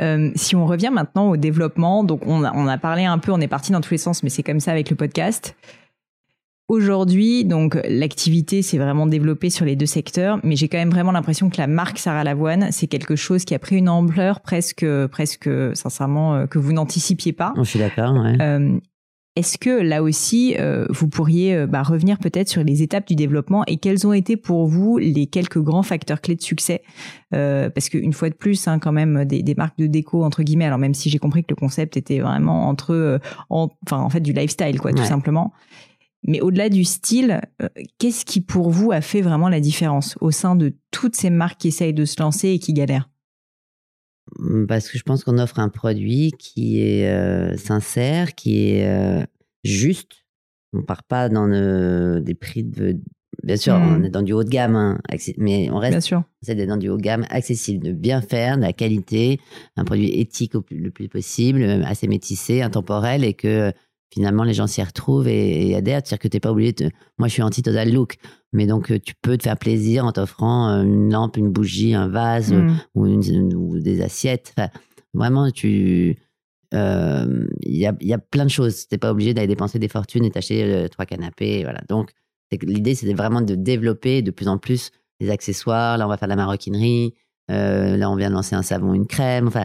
Euh, si on revient maintenant au développement, donc on a, on a parlé un peu, on est parti dans tous les sens, mais c'est comme ça avec le podcast. Aujourd'hui, donc l'activité s'est vraiment développée sur les deux secteurs, mais j'ai quand même vraiment l'impression que la marque Sarah Lavoine, c'est quelque chose qui a pris une ampleur presque, presque, sincèrement, euh, que vous n'anticipiez pas. Je suis d'accord, ouais. Euh, Est-ce que là aussi, euh, vous pourriez euh, bah, revenir peut-être sur les étapes du développement et quels ont été pour vous les quelques grands facteurs clés de succès? Euh, Parce qu'une fois de plus, hein, quand même, des, des marques de déco entre guillemets. Alors même si j'ai compris que le concept était vraiment entre, euh, en, enfin en fait du lifestyle quoi, tout Ouais. simplement. Mais au-delà du style, euh, qu'est-ce qui pour vous a fait vraiment la différence au sein de toutes ces marques qui essayent de se lancer et qui galèrent? Mm, Parce que je pense qu'on offre un produit qui est euh, sincère, qui est euh, juste. On part pas dans le- des prix de. Bien sûr, on est dans du haut de gamme, hein, mais on Bien reste sûr. c'est dans du haut de gamme, accessible, de bien faire, de la qualité, un produit éthique au plus- le plus possible, assez métissé, intemporel, et que finalement les gens s'y retrouvent et, et adhèrent. C'est-à-dire que t'es pas obligé de. Moi, je suis anti-total look, mais donc euh, tu peux te faire plaisir en t'offrant euh, une lampe, une bougie, un vase Mm. ou, une- ou des assiettes. Enfin, vraiment, tu. euh, Il y, a, y a plein de choses. T'es pas obligé d'aller dépenser des fortunes et t'acheter euh, trois canapés. Voilà. Donc, l'idée, c'était vraiment de développer de plus en plus des accessoires. Là, on va faire de la maroquinerie. Euh, là, on vient de lancer un savon, une crème. Enfin,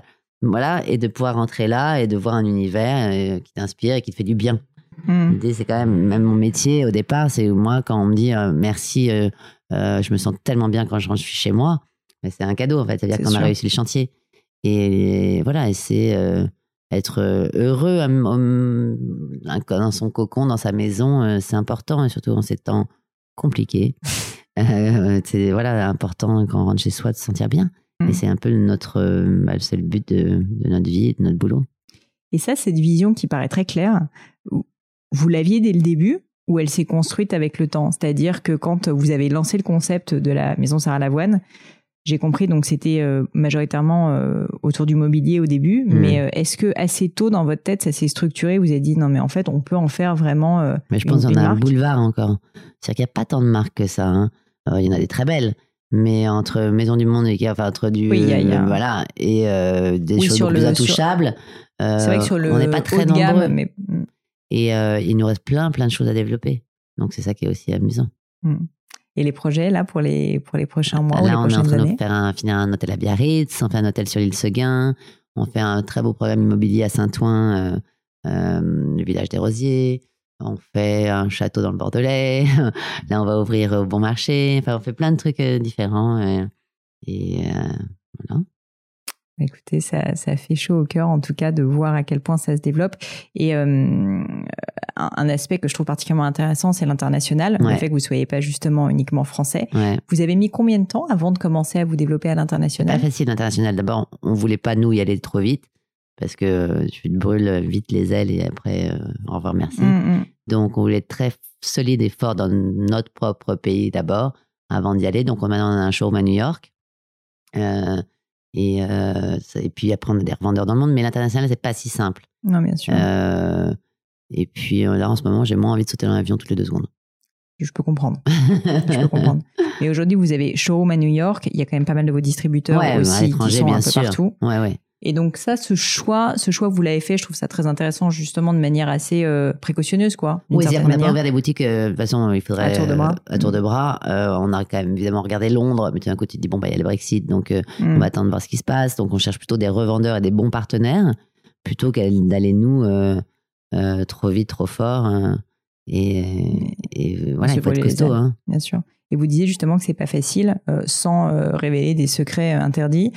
voilà. Et de pouvoir rentrer là et de voir un univers euh, qui t'inspire et qui te fait du bien. Mm. L'idée, c'est quand même, même mon métier au départ, c'est moi, quand on me dit euh, merci, euh, euh, je me sens tellement bien quand je rentre chez moi, mais c'est un cadeau en fait, c'est-à-dire C'est qu'on a réussi le chantier. Et, voilà, et c'est être heureux dans son cocon, dans sa maison, c'est important, et surtout en ces temps compliqués. C'est voilà, important quand on rentre chez soi de se sentir bien. Mm. Et c'est un peu notre, euh, bah, c'est le but de, de notre vie, et de notre boulot. Et ça, cette vision qui paraît très claire, vous l'aviez dès le début ou elle s'est construite avec le temps? C'est-à-dire que quand vous avez lancé le concept de la maison Sarah Lavoine, j'ai compris, donc c'était euh, majoritairement euh, autour du mobilier au début, Mhm. mais est-ce que assez tôt dans votre tête, ça s'est structuré Vous avez dit non, mais en fait, on peut en faire vraiment. Mais je une- pense qu'il y une en a un boulevard encore. C'est-à-dire qu'il n'y a pas tant de marques que ça. hein. Il y en a des très belles. Mais entre Maison du Monde et enfin entre du Oui, y a- y a- voilà et euh, des Oui, choses plus le- sur- intouchables. euh, C'est vrai que sur le on n'est pas très de gamme, nombreux mais et euh, il nous reste plein plein de choses à développer. Donc c'est ça qui est aussi amusant. et les projets là pour les pour les prochains mois ou les Là, on est en train de faire un, finir un hôtel à Biarritz, on fait un hôtel sur l'île Seguin, on fait un très beau programme immobilier à Saint-Ouen, euh, euh, le village des Rosiers. On fait un château dans le Bordelais. Là, on va ouvrir au Bon Marché. Enfin, on fait plein de trucs euh, différents. euh, et euh, voilà. Écoutez, ça, ça fait chaud au cœur, en tout cas, de voir à quel point ça se développe. Et euh, un, un aspect que je trouve particulièrement intéressant, c'est l'international. Le fait que vous ne soyez pas justement uniquement français. Ouais. Vous avez mis combien de temps avant de commencer à vous développer à C'est pas l'international facile l'international. D'abord, on voulait pas nous y aller trop vite parce que euh, tu te brûles vite les ailes et après, euh, au revoir, merci. Mm, mm. Donc, on voulait être très solide et fort dans notre propre pays d'abord, avant d'y aller. Donc, on- maintenant, on a un showroom à New York. Euh, et, euh, et puis, après, on a des revendeurs dans le monde. Mais l'international, c'est pas si simple. Non, bien sûr. Euh, et puis, euh, là, en ce moment, j'ai moins envie de sauter dans l'avion toutes les deux secondes. Je peux comprendre. Je peux comprendre. Mais aujourd'hui, vous avez showroom à New York. Il y a quand même pas mal de vos distributeurs Ouais, à aussi qui sont bien un peu sûr. partout. Ouais, ouais. Et donc ça, ce choix, ce choix vous l'avez fait, je trouve ça très intéressant, justement de manière assez euh, précautionneuse, quoi. Oui, on n'a pas manière. ouvert des boutiques, euh, de toute façon, il faudrait. À tour de bras. euh, à tour de bras. Euh, on a quand même évidemment regardé Londres, mais d'un coup, tu te dis, bon, bah, il y a le Brexit, donc Mm. on va attendre de voir ce qui se passe. Donc, on cherche plutôt des revendeurs et des bons partenaires, plutôt qu'à- d'aller nous trop vite, trop fort. et, et voilà, il faut être costaud. Hein. Bien sûr. Et vous disiez justement que c'est pas facile, euh, sans euh, révéler des secrets euh, interdits.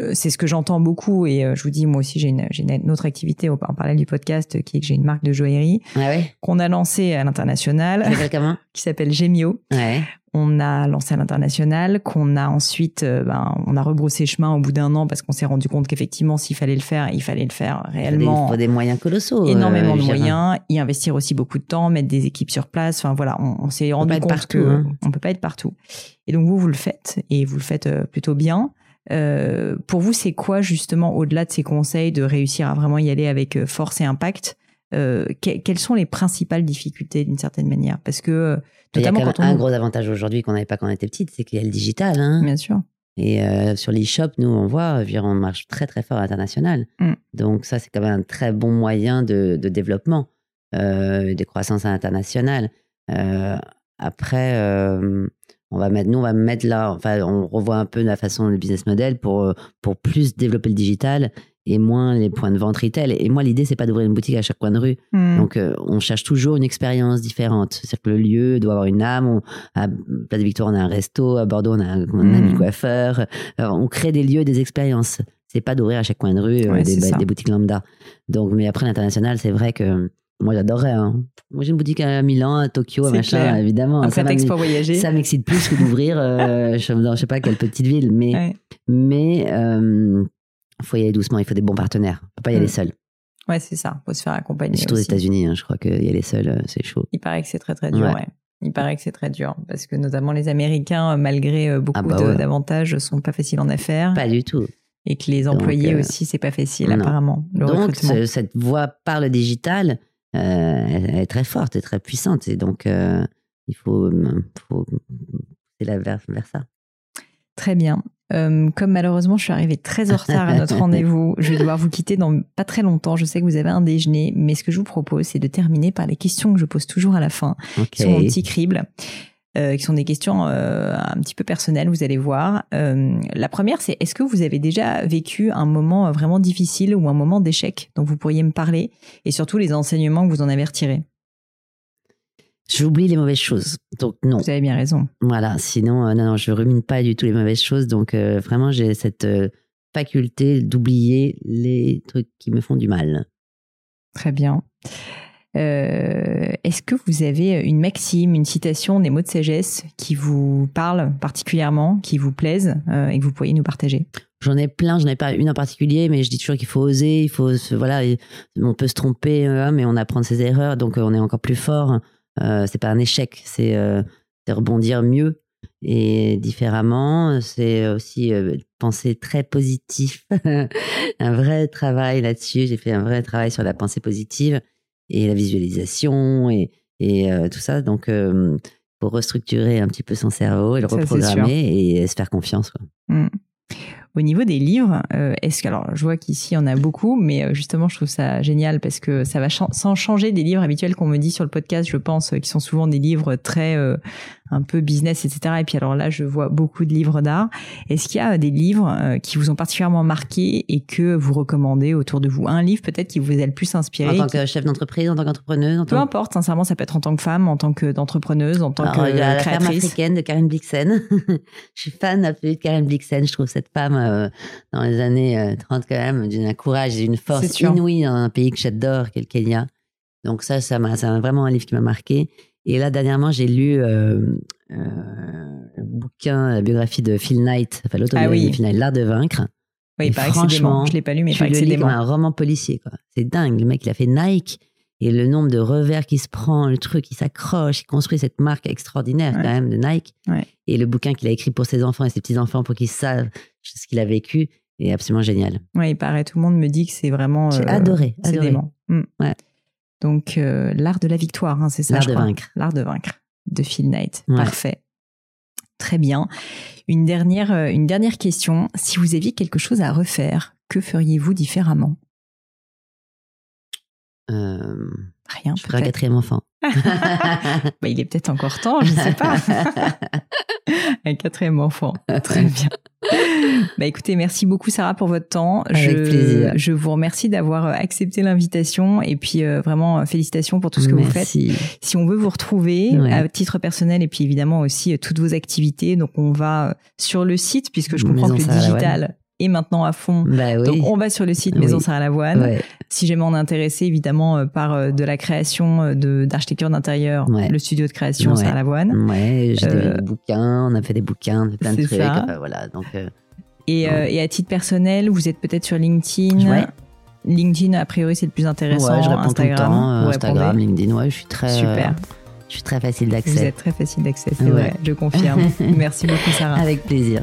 Euh, c'est ce que j'entends beaucoup et euh, je vous dis moi aussi j'ai une, autre activité en parallèle du podcast euh, qui est que j'ai une marque de joaillerie Ah ouais? qu'on a lancée à l'international qui s'appelle Gemio. Ouais. On a lancé à l'international, qu'on a ensuite, ben, on a rebroussé chemin au bout d'un an parce qu'on s'est rendu compte qu'effectivement, s'il fallait le faire, il fallait le faire des- réellement. il faut des moyens colossaux. énormément euh, de dirais. moyens, y investir aussi beaucoup de temps, mettre des équipes sur place. Enfin voilà, on, on s'est rendu compte partout, que hein. on peut pas être partout. Et donc vous, vous le faites et vous le faites plutôt bien. Euh, pour vous, c'est quoi justement au-delà de ces conseils de réussir à vraiment y aller avec euh, force et impact euh, que- Quelles sont les principales difficultés d'une certaine manière? Parce que euh, Il y a notamment quand quand on un gros avantage aujourd'hui qu'on n'avait pas quand on était petite, c'est qu'il y a le digital. Hein. bien sûr. Et euh, sur l'e-shop, nous, on voit, on marche très, très fort à l'international. Mm. Donc, ça, c'est quand même un très bon moyen de, de développement, euh, de croissance. Euh, après, on va mettre, nous, on va mettre là, enfin, on revoit un peu la façon, le business model pour, euh, pour plus développer le digital et moins les points de vente retail. Et moi, l'idée, c'est pas d'ouvrir une boutique à chaque coin de rue. Hmm. Donc, euh, on cherche toujours une expérience différente. C'est-à-dire que le lieu doit avoir une âme. On- à Place de Victoire, on a un resto. À Bordeaux, on a un, un ami Mm. coiffeur. Euh, on crée des lieux, des expériences. C'est pas d'ouvrir à chaque coin de rue euh, des boutiques lambda. Donc, mais après, l'international, c'est vrai que moi, j'adorerais. hein. Moi, j'ai une boutique à Milan, à Tokyo, à machin, clair. évidemment. un Ça voyager. ça m'excite plus que d'ouvrir, euh, je, dans je sais pas quelle petite ville. Mais, Ouais. mais euh, faut y aller doucement. Il faut des bons partenaires. On peut pas y aller Mm. seul. Ouais, c'est ça. Faut se faire accompagner. Surtout aux. États-Unis, hein, je crois que y aller seul, euh, c'est chaud. Il paraît que c'est très très dur. Ouais. ouais. Il paraît que c'est très dur parce que notamment les Américains, euh, malgré euh, beaucoup Ah bah ouais. d'avantages, sont pas faciles en affaires Pas du tout. et que les Donc, employés euh, aussi, c'est pas facile non. apparemment. Le donc, cette voie par le digital, elle, elle est très forte et très puissante. Et donc, euh, il faut, euh, faut c'est la vers, vers ça. Très bien. Euh, comme malheureusement, je suis arrivée très en retard à notre rendez-vous, je vais devoir vous quitter dans pas très longtemps. Je sais que vous avez un déjeuner, mais ce que je vous propose, c'est de terminer par les questions que je pose toujours à la fin. Ok. qui sont mon petit crible, euh, qui sont des questions euh, un petit peu personnelles, vous allez voir. Euh, la première, c'est est-ce que vous avez déjà vécu un moment vraiment difficile ou un moment d'échec dont vous pourriez me parler et surtout les enseignements que vous en avez retirés? J'oublie les mauvaises choses. Donc, non. Vous avez bien raison. Voilà. Sinon, non, non, je rumine pas du tout les mauvaises choses. Donc, vraiment, j'ai cette faculté d'oublier les trucs qui me font du mal. Très bien. Euh, est-ce que vous avez une maxime, une citation, des mots de sagesse qui vous parlent particulièrement, qui vous plaisent euh, et que vous pourriez nous partager? J'en ai plein, j'en ai pas une en particulier, mais je dis toujours qu'il faut oser, il faut voilà, on peut se tromper, euh, mais on apprend de ses erreurs, donc on est encore plus fort. C'est pas un échec, c'est c'est rebondir mieux et différemment. C'est aussi euh, penser très positif, un vrai travail là-dessus. J'ai fait un vrai travail sur la pensée positive et la visualisation et, et euh, tout ça. Donc euh, pour restructurer un petit peu son cerveau et le Ça, reprogrammer et se faire confiance. Quoi. Mm. Au niveau des livres, euh, est-ce que alors je vois qu'ici il y en a beaucoup, mais justement je trouve ça génial parce que ça va sans changer des livres habituels qu'on me dit sur le podcast, je pense, qui sont souvent des livres très un peu business, etc. Et puis alors là, je vois beaucoup de livres d'art. Est-ce qu'il y a des livres euh, qui vous ont particulièrement marqué et que vous recommandez autour de vous? Un livre peut-être qui vous a le plus inspiré? En tant que chef d'entreprise, en tant qu'entrepreneuse, en Peu importe, sincèrement, ça peut être en tant que femme, en tant que d'entrepreneuse, en tant Alors, que il y a la femme créatrice. africaine de Karen Blixen. je suis fan absolue de Karen Blixen. Je trouve cette femme euh, dans les années euh, 30 quand même d'un courage et d'une force inouïe dans un pays que j'adore, qui est le Kenya. Donc ça, ça m'a, c'est vraiment un livre qui m'a marqué. Et là, dernièrement, j'ai lu euh, euh, le bouquin, la biographie de Phil Knight, enfin l'autobiographie Ah oui. de Phil Knight, L'art de vaincre. Oui, dément. franchement, Je l'ai pas lu, mais lis comme un roman policier, quoi. C'est dingue. Le mec, il a fait Nike. Et le nombre de revers qu'il se prend, le truc, il s'accroche, il construit cette marque extraordinaire Ouais. quand même de Nike. Ouais. Et le bouquin qu'il a écrit pour ses enfants et ses petits-enfants pour qu'ils savent ce qu'il a vécu est absolument génial. Oui, il paraît. Tout le monde me dit que c'est vraiment. J'ai euh, adoré, C'est adoré. dément. Mm. Ouais. Donc, euh, l'art de la victoire, hein, c'est ça, L'art de crois. vaincre. L'art de vaincre de Phil Knight. Ouais. Parfait. Très bien. Une dernière, euh, une dernière question. Si vous aviez quelque chose à refaire, que feriez-vous différemment? Euh, Rien, je ferai un quatrième enfant. Bah, il est peut-être encore temps, je sais pas. un quatrième enfant. Très bien. Bah écoutez, merci beaucoup Sarah pour votre temps. Avec je, plaisir. je vous remercie d'avoir euh, accepté l'invitation et puis euh, vraiment euh, félicitations pour tout ce que vous faites. Si on veut vous retrouver Ouais. à titre personnel et puis évidemment aussi euh, toutes vos activités, donc on va sur le site puisque je comprends Maison que le Sarah digital est maintenant à fond. Bah oui. Donc on va sur le site Maison Oui. Sarah Lavoine. Ouais. Si jamais on est intéressé évidemment euh, par de la création de d'architecture d'intérieur, Ouais. le studio de création. Sarah Lavoine. Ouais, j'ai des bouquins, on a fait des bouquins, plein de trucs. ça. voilà, donc euh, Et, euh, et à titre personnel, vous êtes peut-être sur LinkedIn. Ouais. LinkedIn, a priori, c'est le plus intéressant. ouais, je réponds Instagram, tout le temps. euh, vous Instagram. LinkedIn, ouais, je suis très, Super. je suis très facile Vous d'accès. êtes très facile d'accès, c'est vrai, je confirme. Merci beaucoup, Sarah. Avec plaisir.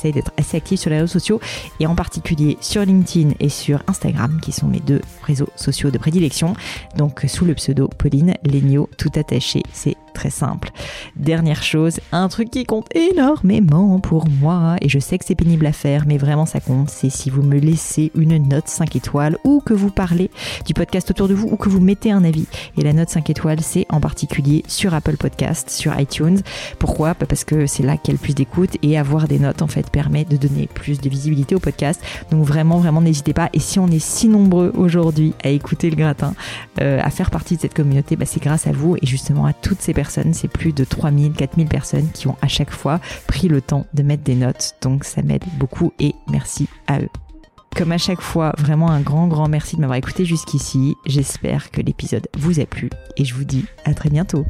D'être assez active sur les réseaux sociaux et en particulier sur LinkedIn et sur Instagram, qui sont mes deux réseaux sociaux de prédilection. Donc, sous le pseudo Pauline Legno, tout attaché. C'est très simple. Dernière chose, un truc qui compte énormément pour moi, et je sais que c'est pénible à faire, mais vraiment ça compte, c'est si vous me laissez une note 5 étoiles ou que vous parlez du podcast autour de vous ou que vous mettez un avis. Et la note 5 étoiles, c'est en particulier sur Apple Podcast, sur iTunes. Pourquoi? Bah Parce que c'est là qu'il y a plus d'écoute et avoir des notes en fait permet de donner plus de visibilité au podcast. Donc vraiment, vraiment n'hésitez pas. Et si on est si nombreux aujourd'hui à écouter le gratin, euh, à faire partie de cette communauté, bah, c'est grâce à vous et justement à toutes ces C'est plus de 3000, 4000 personnes qui ont à chaque fois pris le temps de mettre des notes. Donc ça m'aide beaucoup et merci à eux. Comme à chaque fois, vraiment un grand, grand merci de m'avoir écouté jusqu'ici. J'espère que l'épisode vous a plu et je vous dis à très bientôt.